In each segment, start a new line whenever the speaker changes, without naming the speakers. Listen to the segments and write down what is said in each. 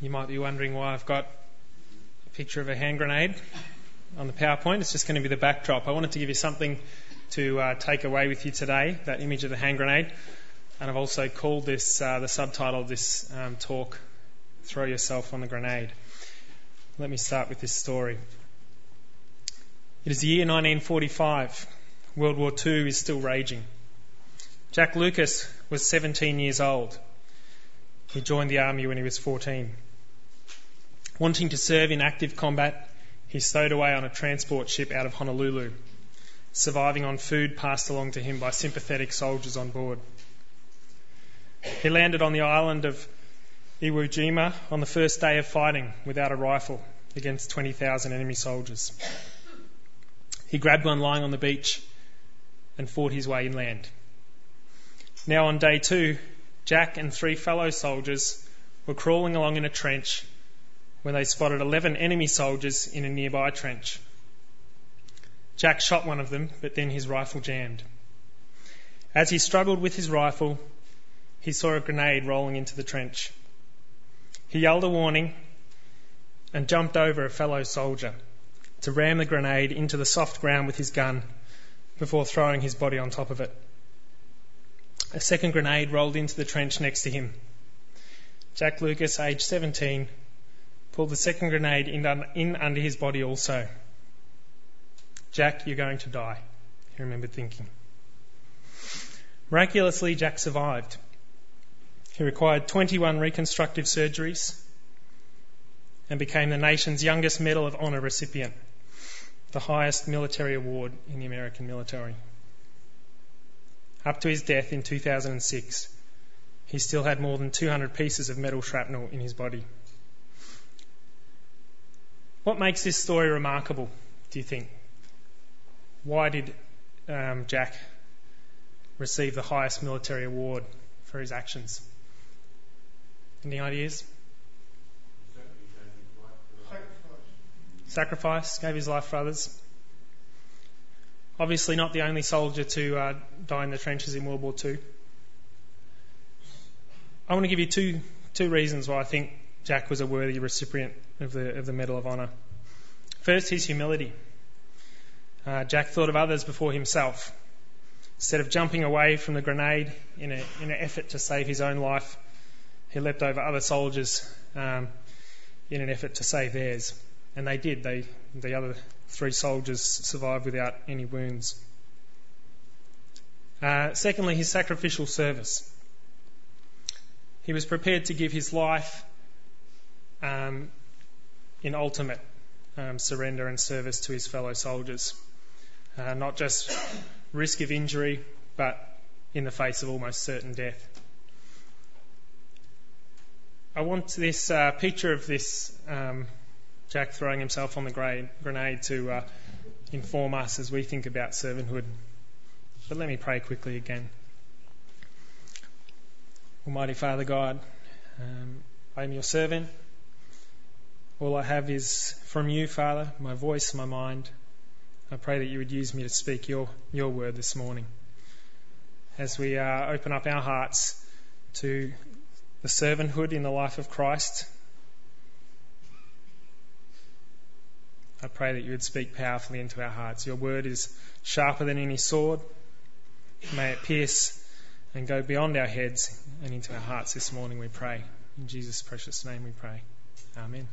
You might be wondering why I've got a picture of a hand grenade on the PowerPoint. It's just going to be the backdrop. I wanted to give you something to uh, take away with you today, that image of the hand grenade. And I've also called this, uh, the subtitle of this um, talk, Throw Yourself on the Grenade. Let me start with this story. It is the year 1945. World War II is still raging. Jack Lucas was 17 years old. He joined the army when he was 14. Wanting to serve in active combat, he stowed away on a transport ship out of Honolulu, surviving on food passed along to him by sympathetic soldiers on board. He landed on the island of Iwo Jima on the first day of fighting without a rifle against 20,000 enemy soldiers. He grabbed one lying on the beach and fought his way inland. Now, on day two, Jack and three fellow soldiers were crawling along in a trench when they spotted 11 enemy soldiers in a nearby trench. Jack shot one of them, but then his rifle jammed. As he struggled with his rifle, he saw a grenade rolling into the trench. He yelled a warning and jumped over a fellow soldier to ram the grenade into the soft ground with his gun before throwing his body on top of it. A second grenade rolled into the trench next to him. Jack Lucas, aged 17, pulled the second grenade in, under his body also. Jack, you're going to die, he remembered thinking. Miraculously, Jack survived. He required 21 reconstructive surgeries and became the nation's youngest Medal of Honour recipient the highest military award in the American military. Up to his death in 2006, he still had more than 200 pieces of metal shrapnel in his body. What makes this story remarkable, do you think? Why did um, Jack receive the highest military award for his actions? Any ideas? sacrifice, gave his life for others. Obviously, not the only soldier to uh, die in the trenches in World War II. I want to give you two, two reasons why I think Jack was a worthy recipient of the, of the Medal of Honour. First, his humility. Uh, Jack thought of others before himself. Instead of jumping away from the grenade in, a, in an effort to save his own life, he leapt over other soldiers um, in an effort to save theirs. And they did. They, the other three soldiers survived without any wounds. Uh, secondly, his sacrificial service. He was prepared to give his life um, in ultimate um, surrender and service to his fellow soldiers. Uh, not just risk of injury, but in the face of almost certain death. I want this uh, picture of this um, Jack throwing himself on the grenade to uh, inform us as we think about servanthood. But let me pray quickly again. Almighty Father God, um, I am your servant. All I have is from you, Father, my voice, my mind. I pray that you would use me to speak your, your word this morning. As we uh, open up our hearts to the servanthood in the life of Christ, I pray that you would speak powerfully into our hearts. Your word is sharper than any sword. May it pierce and go beyond our heads and into our hearts this morning, we pray. In Jesus' precious name we pray. Amen.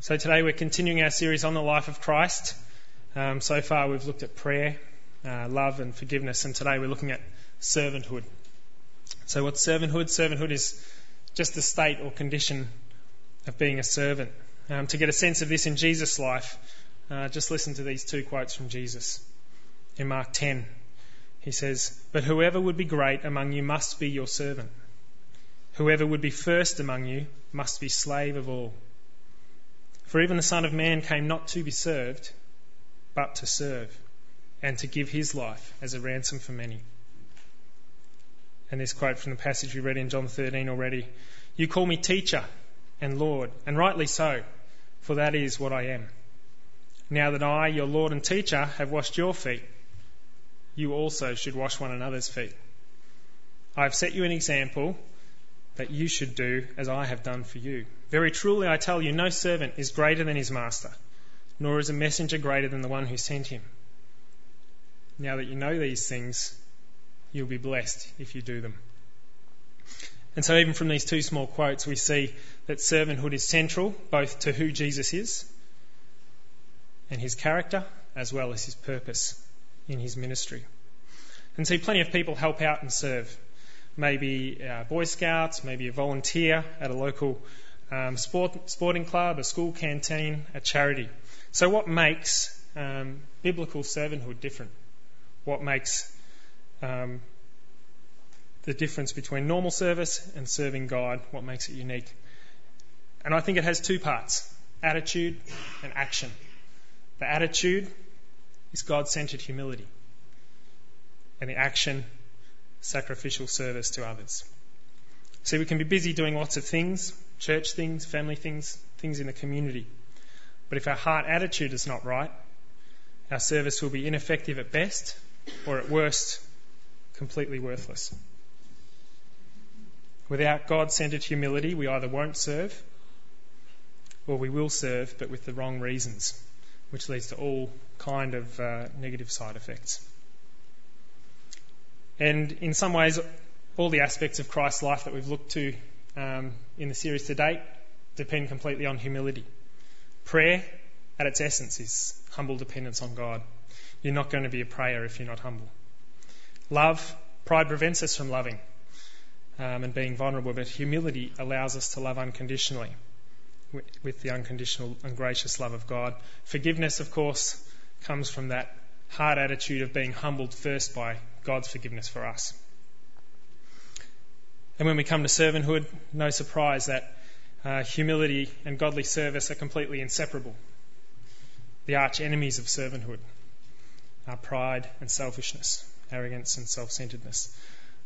So today we're continuing our series on the life of Christ. Um, so far we've looked at prayer, uh, love, and forgiveness, and today we're looking at servanthood. So, what's servanthood? Servanthood is just the state or condition of being a servant. Um, to get a sense of this in Jesus' life, uh, just listen to these two quotes from Jesus. In Mark 10, he says, But whoever would be great among you must be your servant. Whoever would be first among you must be slave of all. For even the Son of Man came not to be served, but to serve, and to give his life as a ransom for many. And this quote from the passage we read in John 13 already You call me teacher and Lord, and rightly so for that is what I am. Now that I, your Lord and teacher, have washed your feet, you also should wash one another's feet. I have set you an example that you should do as I have done for you. Very truly I tell you, no servant is greater than his master, nor is a messenger greater than the one who sent him. Now that you know these things, you'll be blessed if you do them. And so, even from these two small quotes, we see that servanthood is central both to who Jesus is and his character, as well as his purpose in his ministry. And see, plenty of people help out and serve. Maybe uh, Boy Scouts, maybe a volunteer at a local um, sport, sporting club, a school canteen, a charity. So, what makes um, biblical servanthood different? What makes um, the difference between normal service and serving God, what makes it unique. And I think it has two parts attitude and action. The attitude is God centered humility, and the action, sacrificial service to others. See, we can be busy doing lots of things church things, family things, things in the community. But if our heart attitude is not right, our service will be ineffective at best, or at worst, completely worthless. Without God centered humility, we either won't serve or we will serve, but with the wrong reasons, which leads to all kind of uh, negative side effects. And in some ways, all the aspects of Christ's life that we've looked to um, in the series to date depend completely on humility. Prayer, at its essence, is humble dependence on God. You're not going to be a prayer if you're not humble. Love, pride prevents us from loving um, and being vulnerable, but humility allows us to love unconditionally with the unconditional and gracious love of God. Forgiveness, of course, comes from that hard attitude of being humbled first by God's forgiveness for us. And when we come to servanthood, no surprise that uh, humility and godly service are completely inseparable. The arch enemies of servanthood are pride and selfishness, arrogance and self centeredness.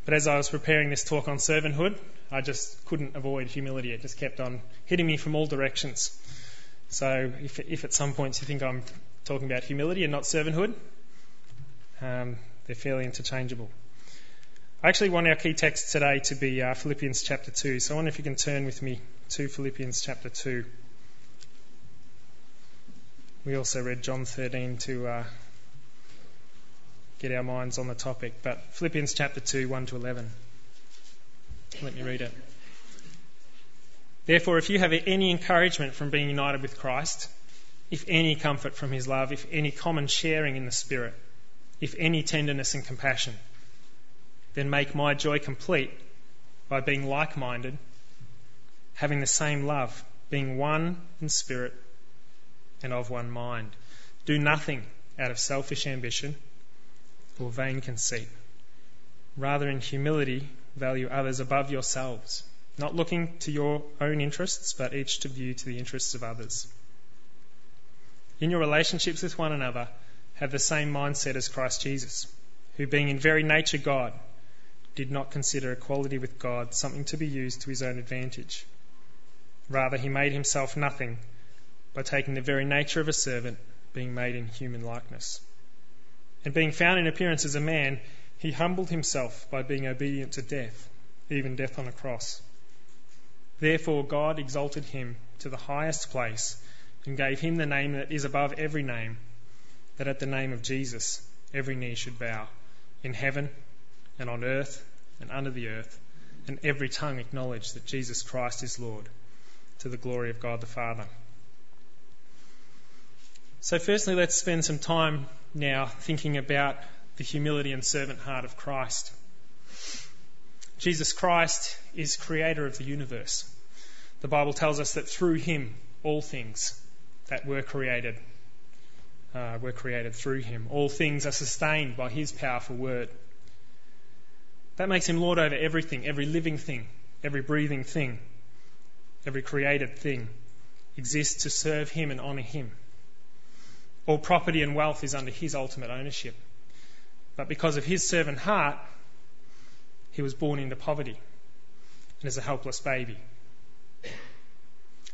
But as I was preparing this talk on servanthood, I just couldn't avoid humility. It just kept on hitting me from all directions. So if, if at some points you think I'm talking about humility and not servanthood, um, they're fairly interchangeable. I actually want our key text today to be uh, Philippians chapter 2. So I wonder if you can turn with me to Philippians chapter 2. We also read John 13 to uh, get our minds on the topic. But Philippians chapter 2, 1 to 11. Let me read it. Therefore, if you have any encouragement from being united with Christ, if any comfort from his love, if any common sharing in the Spirit, if any tenderness and compassion, then make my joy complete by being like minded, having the same love, being one in spirit and of one mind. Do nothing out of selfish ambition or vain conceit. Rather, in humility, value others above yourselves, not looking to your own interests, but each to view to the interests of others. In your relationships with one another, have the same mindset as Christ Jesus, who, being in very nature God, did not consider equality with God something to be used to his own advantage. Rather, he made himself nothing by taking the very nature of a servant, being made in human likeness. And being found in appearance as a man, he humbled himself by being obedient to death, even death on a cross. Therefore, God exalted him to the highest place and gave him the name that is above every name, that at the name of Jesus every knee should bow, in heaven and on earth and under the earth, and every tongue acknowledge that Jesus Christ is Lord, to the glory of God the Father. So, firstly, let's spend some time now thinking about the humility and servant heart of Christ. Jesus Christ is creator of the universe. The Bible tells us that through him all things that were created uh, were created through him. All things are sustained by his powerful word. That makes him Lord over everything, every living thing, every breathing thing, every created thing exists to serve him and honour him. All property and wealth is under his ultimate ownership. But because of his servant heart, he was born into poverty and as a helpless baby.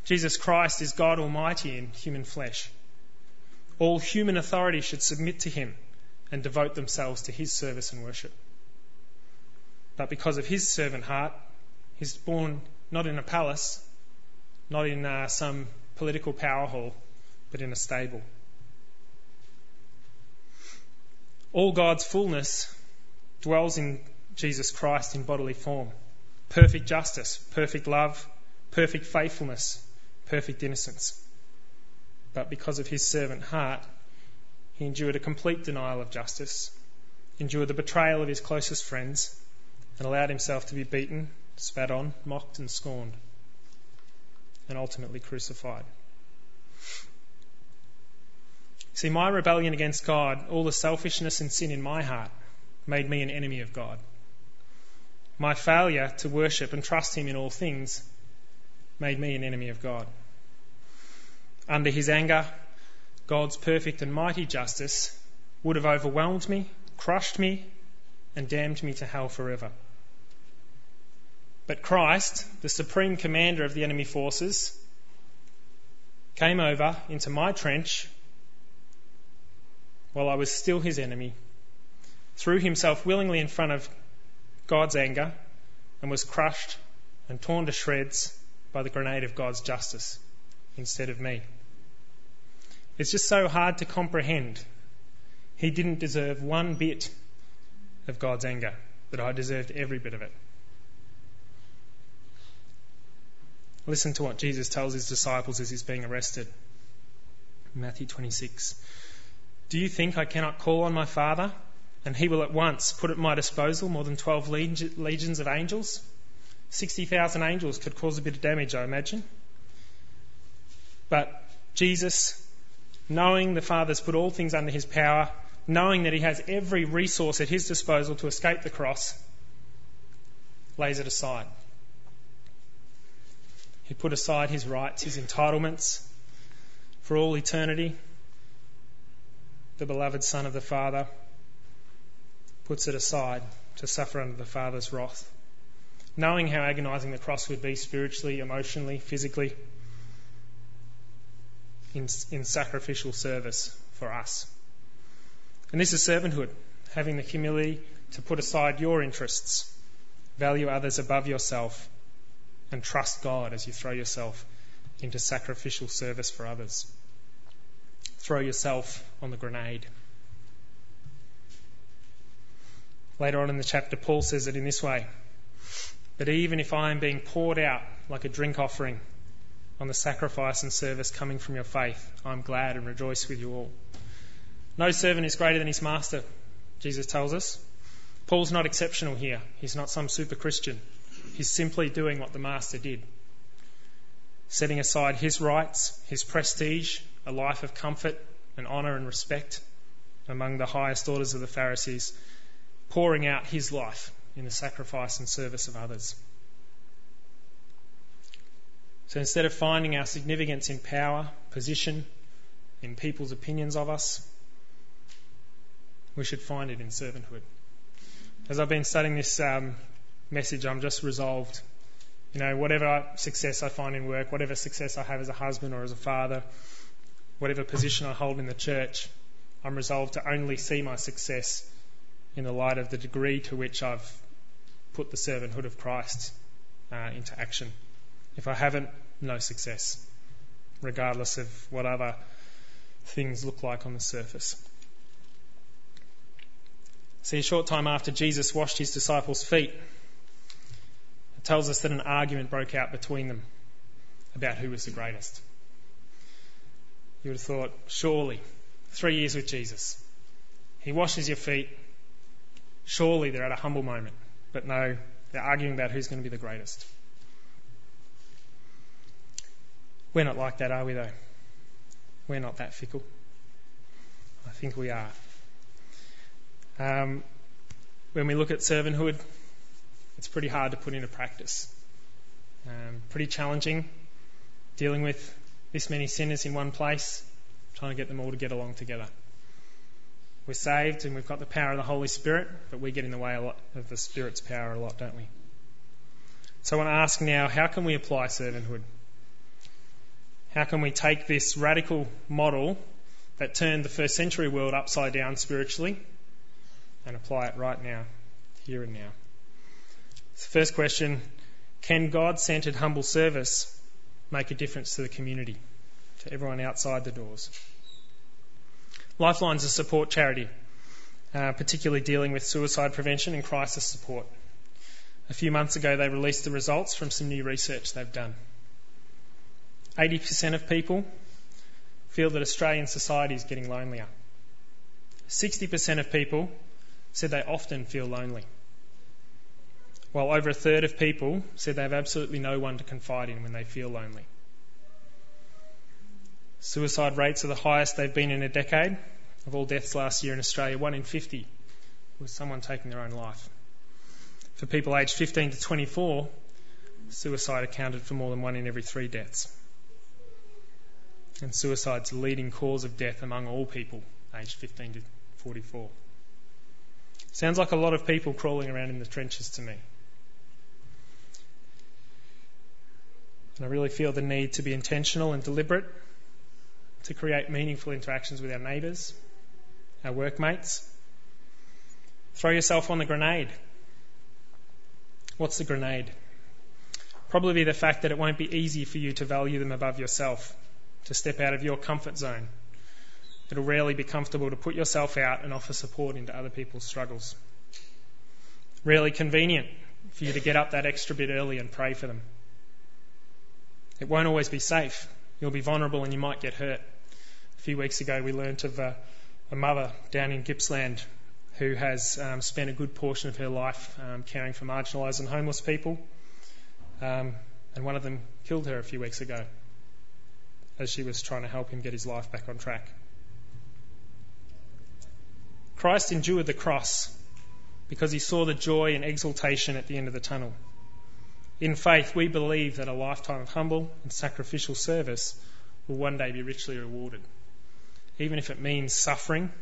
Jesus Christ is God Almighty in human flesh. All human authority should submit to him and devote themselves to his service and worship. But because of his servant heart, He's born not in a palace, not in uh, some political power hall, but in a stable. All God's fullness dwells in Jesus Christ in bodily form. Perfect justice, perfect love, perfect faithfulness, perfect innocence. But because of his servant heart, he endured a complete denial of justice, endured the betrayal of his closest friends, and allowed himself to be beaten, spat on, mocked, and scorned, and ultimately crucified. See, my rebellion against God, all the selfishness and sin in my heart, made me an enemy of God. My failure to worship and trust Him in all things made me an enemy of God. Under His anger, God's perfect and mighty justice would have overwhelmed me, crushed me, and damned me to hell forever. But Christ, the supreme commander of the enemy forces, came over into my trench while I was still his enemy, threw himself willingly in front of God's anger, and was crushed and torn to shreds by the grenade of God's justice instead of me. It's just so hard to comprehend. He didn't deserve one bit of God's anger, but I deserved every bit of it. Listen to what Jesus tells his disciples as he's being arrested. Matthew 26. Do you think I cannot call on my Father, and he will at once put at my disposal more than 12 legions of angels? 60,000 angels could cause a bit of damage, I imagine. But Jesus, knowing the Father's put all things under his power, knowing that he has every resource at his disposal to escape the cross, lays it aside. He put aside his rights, his entitlements for all eternity the beloved Son of the Father, puts it aside to suffer under the Father's wrath. Knowing how agonizing the cross would be spiritually, emotionally, physically, in, in sacrificial service for us. And this is servanthood, having the humility to put aside your interests, value others above yourself, and trust God as you throw yourself into sacrificial service for others throw yourself on the grenade. Later on in the chapter, Paul says it in this way But even if I am being poured out like a drink offering on the sacrifice and service coming from your faith, I'm glad and rejoice with you all. No servant is greater than his master, Jesus tells us. Paul's not exceptional here. He's not some super Christian. He's simply doing what the master did setting aside his rights, his prestige, a life of comfort and honour and respect among the highest orders of the Pharisees, pouring out his life in the sacrifice and service of others. So instead of finding our significance in power, position, in people's opinions of us, we should find it in servanthood. As I've been studying this um, message, I'm just resolved. You know, whatever success I find in work, whatever success I have as a husband or as a father, whatever position I hold in the church, I'm resolved to only see my success in the light of the degree to which I've put the servanthood of Christ uh, into action. If I haven't, no success, regardless of what other things look like on the surface. See, a short time after Jesus washed his disciples' feet, it tells us that an argument broke out between them about who was the greatest. You would have thought, surely, three years with Jesus. He washes your feet. Surely they're at a humble moment. But no, they're arguing about who's going to be the greatest. We're not like that, are we, though? We're not that fickle. I think we are. Um, when we look at servanthood, it's pretty hard to put into practice. Um, pretty challenging dealing with this many sinners in one place, trying to get them all to get along together. We're saved and we've got the power of the Holy Spirit, but we get in the way a lot of the Spirit's power a lot, don't we? So I want to ask now, how can we apply servanthood? How can we take this radical model that turned the first century world upside down spiritually and apply it right now, here and now? So first question Can God centered humble service make a difference to the community, to everyone outside the doors? Lifeline's is a support charity, uh, particularly dealing with suicide prevention and crisis support. A few months ago, they released the results from some new research they've done. 80% of people feel that Australian society is getting lonelier. 60% of people said they often feel lonely, while over a third of people said they have absolutely no one to confide in when they feel lonely. Suicide rates are the highest they've been in a decade. Of all deaths last year in Australia, 1 in 50 was someone taking their own life. For people aged 15 to 24, suicide accounted for more than one in every three deaths. And suicide's leading cause of death among all people aged 15 to 44. Sounds like a lot of people crawling around in the trenches to me. And I really feel the need to be intentional and deliberate to create meaningful interactions with our neighbours, our workmates. Throw yourself on the grenade. What's the grenade? Probably the fact that it won't be easy for you to value them above yourself, to step out of your comfort zone. It'll rarely be comfortable to put yourself out and offer support into other people's struggles. Rarely convenient for you to get up that extra bit early and pray for them. It won't always be safe. You'll be vulnerable and you might get hurt. A few weeks ago, we learnt of a, a mother down in Gippsland who has um, spent a good portion of her life um, caring for marginalised and homeless people. Um, and one of them killed her a few weeks ago as she was trying to help him get his life back on track. Christ endured the cross because he saw the joy and exultation at the end of the tunnel. In faith, we believe that a lifetime of humble and sacrificial service will one day be richly rewarded, even if it means suffering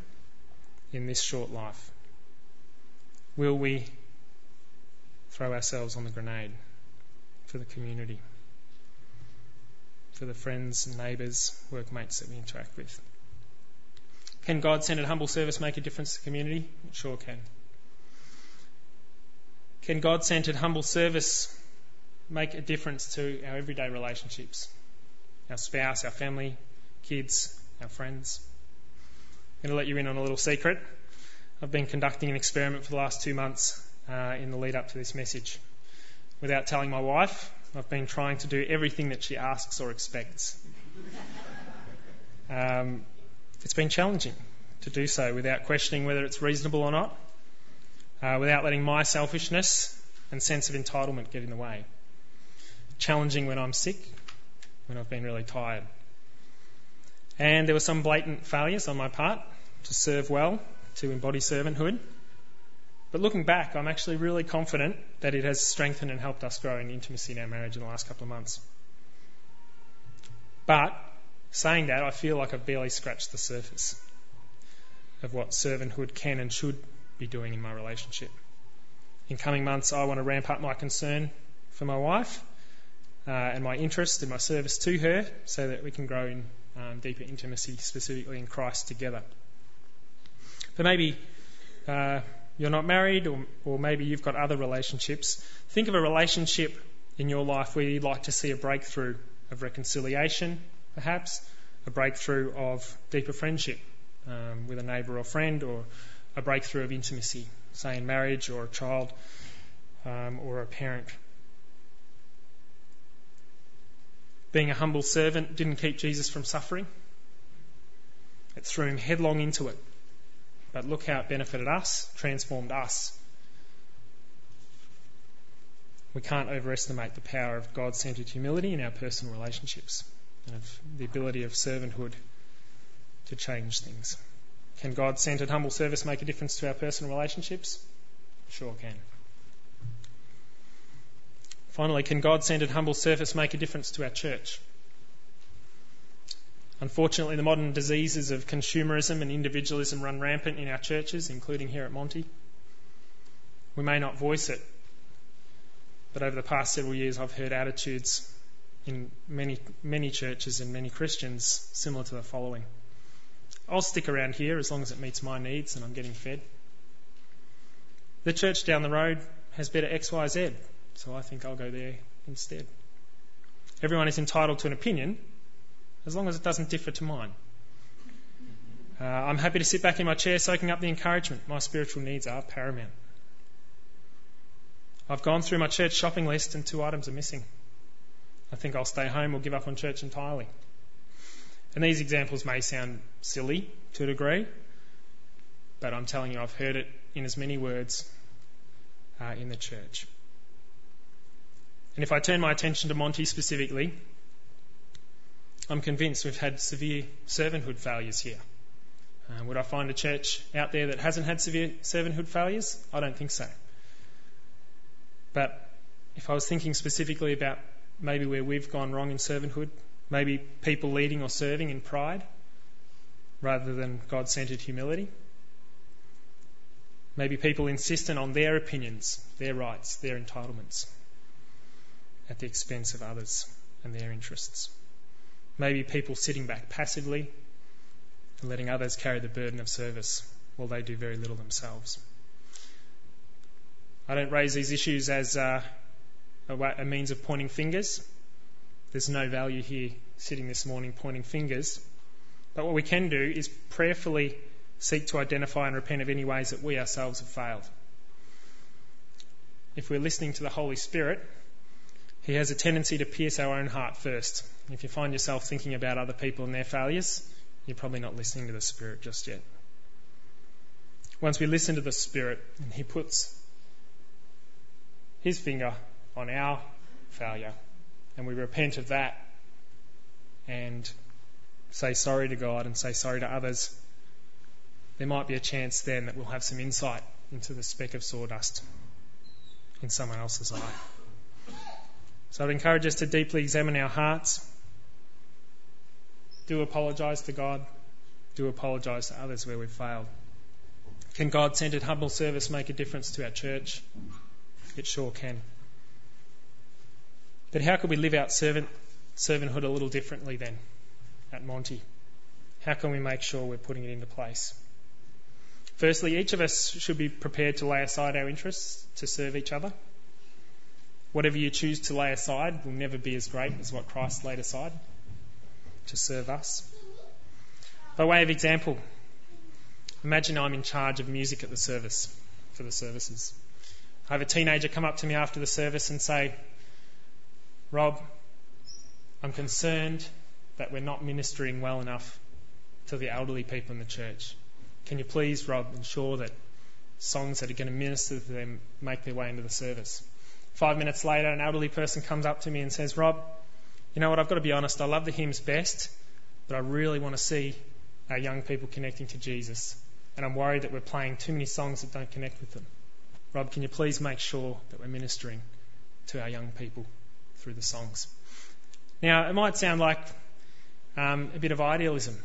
in this short life. Will we throw ourselves on the grenade for the community, for the friends and neighbours, workmates that we interact with? Can God centered humble service make a difference to the community? It sure can. Can God centered humble service make a difference to our everyday relationships, our spouse, our family, kids, our friends. I'm going to let you in on a little secret. I've been conducting an experiment for the last two months uh, in the lead up to this message. Without telling my wife, I've been trying to do everything that she asks or expects. Um, it's been challenging to do so without questioning whether it's reasonable or not, uh, without letting my selfishness and sense of entitlement get in the way challenging when I'm sick, when I've been really tired. And there were some blatant failures on my part to serve well, to embody servanthood. But looking back, I'm actually really confident that it has strengthened and helped us grow in intimacy in our marriage in the last couple of months. But saying that, I feel like I've barely scratched the surface of what servanthood can and should be doing in my relationship. In coming months, I want to ramp up my concern for my wife uh, and my interest in my service to her so that we can grow in um, deeper intimacy, specifically in Christ together. But maybe uh, you're not married, or, or maybe you've got other relationships. Think of a relationship in your life where you'd like to see a breakthrough of reconciliation, perhaps, a breakthrough of deeper friendship um, with a neighbour or friend, or a breakthrough of intimacy, say in marriage or a child um, or a parent. Being a humble servant didn't keep Jesus from suffering. It threw him headlong into it. But look how it benefited us, transformed us. We can't overestimate the power of God centered humility in our personal relationships and of the ability of servanthood to change things. Can God centered humble service make a difference to our personal relationships? Sure can. Finally, can God centered humble service make a difference to our church? Unfortunately, the modern diseases of consumerism and individualism run rampant in our churches, including here at Monty. We may not voice it, but over the past several years, I've heard attitudes in many, many churches and many Christians similar to the following I'll stick around here as long as it meets my needs and I'm getting fed. The church down the road has better XYZ so I think I'll go there instead. Everyone is entitled to an opinion as long as it doesn't differ to mine. Uh, I'm happy to sit back in my chair soaking up the encouragement. My spiritual needs are paramount. I've gone through my church shopping list and two items are missing. I think I'll stay home or give up on church entirely. And these examples may sound silly to a degree, but I'm telling you, I've heard it in as many words uh, in the church. And if I turn my attention to Monty specifically, I'm convinced we've had severe servanthood failures here. Uh, would I find a church out there that hasn't had severe servanthood failures? I don't think so. But if I was thinking specifically about maybe where we've gone wrong in servanthood, maybe people leading or serving in pride rather than God centered humility, maybe people insistent on their opinions, their rights, their entitlements at the expense of others and their interests. Maybe people sitting back passively and letting others carry the burden of service while they do very little themselves. I don't raise these issues as uh, a, a means of pointing fingers. There's no value here sitting this morning pointing fingers. But what we can do is prayerfully seek to identify and repent of any ways that we ourselves have failed. If we're listening to the Holy Spirit, He has a tendency to pierce our own heart first. If you find yourself thinking about other people and their failures, you're probably not listening to the Spirit just yet. Once we listen to the Spirit and He puts His finger on our failure and we repent of that and say sorry to God and say sorry to others, there might be a chance then that we'll have some insight into the speck of sawdust in someone else's eye. So I'd encourage us to deeply examine our hearts. Do apologise to God. Do apologise to others where we've failed. Can God centered humble service make a difference to our church? It sure can. But how could we live out servant, servanthood a little differently then at Monty? How can we make sure we're putting it into place? Firstly, each of us should be prepared to lay aside our interests to serve each other. Whatever you choose to lay aside will never be as great as what Christ laid aside to serve us. By way of example, imagine I'm in charge of music at the service for the services. I have a teenager come up to me after the service and say, Rob, I'm concerned that we're not ministering well enough to the elderly people in the church. Can you please, Rob, ensure that songs that are going to minister to them make their way into the service? Five minutes later, an elderly person comes up to me and says, Rob, you know what, I've got to be honest, I love the hymns best, but I really want to see our young people connecting to Jesus. And I'm worried that we're playing too many songs that don't connect with them. Rob, can you please make sure that we're ministering to our young people through the songs? Now, it might sound like um, a bit of idealism,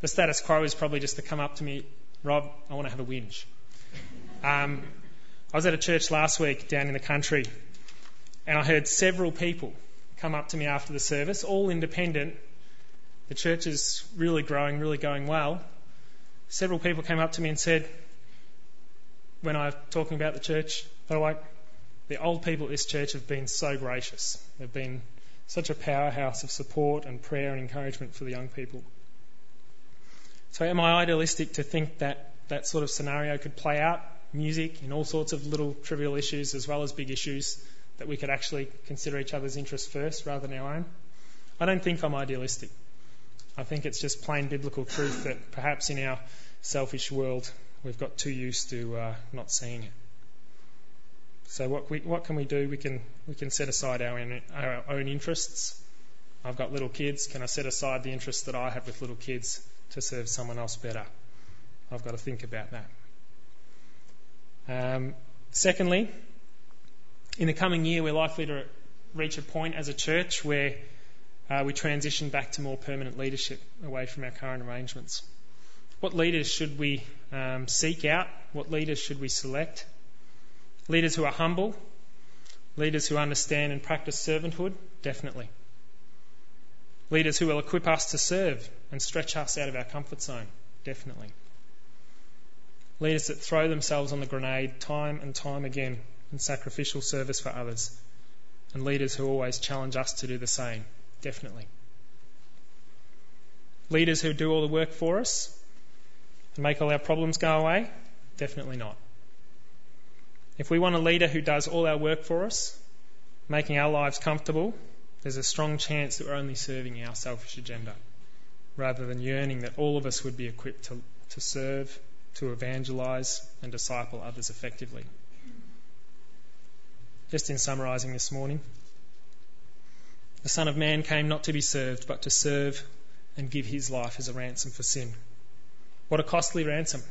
the status quo is probably just to come up to me, Rob, I want to have a whinge. Um, I was at a church last week down in the country, and I heard several people come up to me after the service, all independent. The church is really growing, really going well. Several people came up to me and said, when I was talking about the church, they were like, the old people at this church have been so gracious. They've been such a powerhouse of support and prayer and encouragement for the young people. So, am I idealistic to think that that sort of scenario could play out? Music in all sorts of little trivial issues as well as big issues that we could actually consider each other's interests first rather than our own? I don't think I'm idealistic. I think it's just plain biblical truth that perhaps in our selfish world we've got too used to uh, not seeing it. So what, we, what can we do? We can we can set aside our, our own interests. I've got little kids. Can I set aside the interests that I have with little kids to serve someone else better. I've got to think about that. Um, secondly, in the coming year, we're likely to reach a point as a church where uh, we transition back to more permanent leadership away from our current arrangements. What leaders should we um, seek out? What leaders should we select? Leaders who are humble, leaders who understand and practice servanthood, definitely. Leaders who will equip us to serve and stretch us out of our comfort zone, definitely. Leaders that throw themselves on the grenade time and time again and sacrificial service for others, and leaders who always challenge us to do the same, definitely. Leaders who do all the work for us and make all our problems go away, definitely not. If we want a leader who does all our work for us, making our lives comfortable, there's a strong chance that we're only serving our selfish agenda rather than yearning that all of us would be equipped to, to serve, to evangelize, and disciple others effectively. Just in summarising this morning, the Son of Man came not to be served, but to serve and give his life as a ransom for sin. What a costly ransom.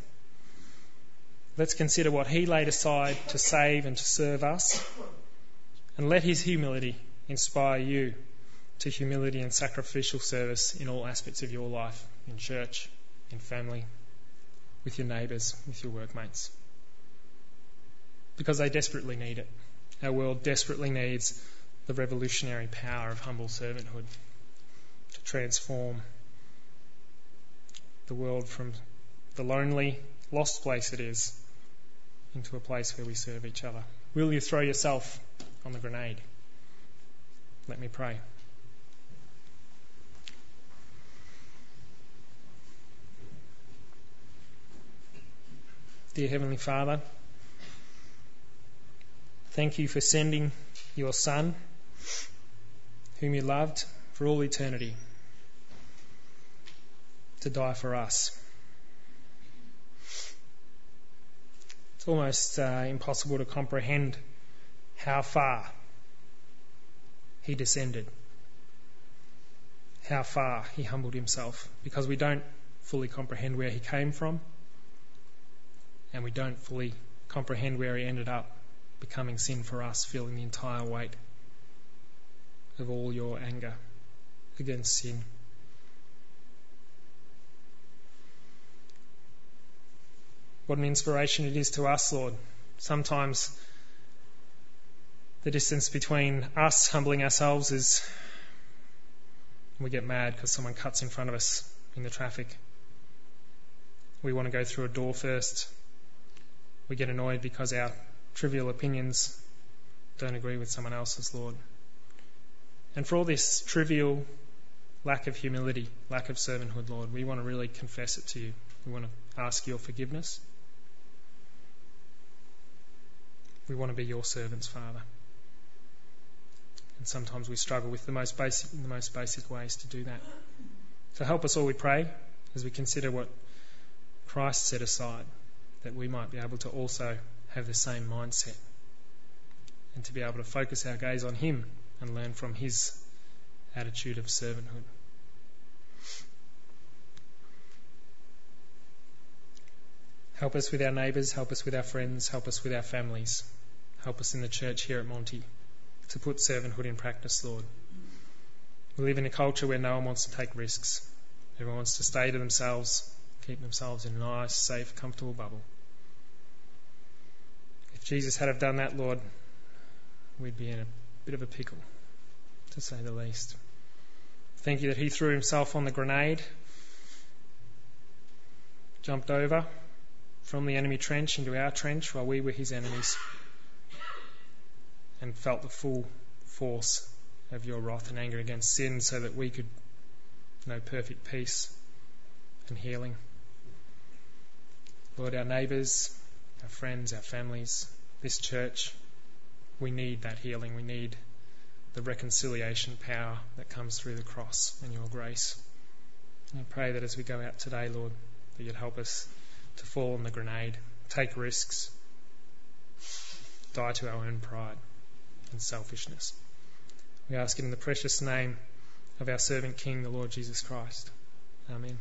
Let's consider what he laid aside to save and to serve us, and let his humility inspire you to humility and sacrificial service in all aspects of your life, in church, in family, with your neighbours, with your workmates. Because they desperately need it. Our world desperately needs the revolutionary power of humble servanthood to transform the world from the lonely, lost place it is into a place where we serve each other. Will you throw yourself on the grenade? Let me pray. Dear Heavenly Father, thank you for sending your Son, whom you loved for all eternity, to die for us. It's almost uh, impossible to comprehend how far he descended, how far he humbled himself, because we don't fully comprehend where he came from and we don't fully comprehend where he ended up becoming sin for us, feeling the entire weight of all your anger against sin. What an inspiration it is to us, Lord. Sometimes the distance between us humbling ourselves is we get mad because someone cuts in front of us in the traffic. We want to go through a door first we get annoyed because our trivial opinions don't agree with someone else's, Lord. And for all this trivial lack of humility, lack of servanthood, Lord, we want to really confess it to you. We want to ask your forgiveness. We want to be your servants, Father. And sometimes we struggle with the most basic, the most basic ways to do that. So help us all, we pray, as we consider what Christ set aside that we might be able to also have the same mindset and to be able to focus our gaze on Him and learn from His attitude of servanthood. Help us with our neighbours, help us with our friends, help us with our families, help us in the church here at Monty to put servanthood in practice, Lord. We live in a culture where no one wants to take risks. Everyone wants to stay to themselves, keep themselves in a nice, safe, comfortable bubble. Jesus had have done that, Lord, we'd be in a bit of a pickle, to say the least. Thank you that he threw himself on the grenade, jumped over from the enemy trench into our trench while we were his enemies, and felt the full force of your wrath and anger against sin so that we could know perfect peace and healing. Lord, our neighbours, our friends, our families, this church, we need that healing. We need the reconciliation power that comes through the cross and your grace. And I pray that as we go out today, Lord, that you'd help us to fall on the grenade, take risks, die to our own pride and selfishness. We ask it in the precious name of our servant King, the Lord Jesus Christ. Amen.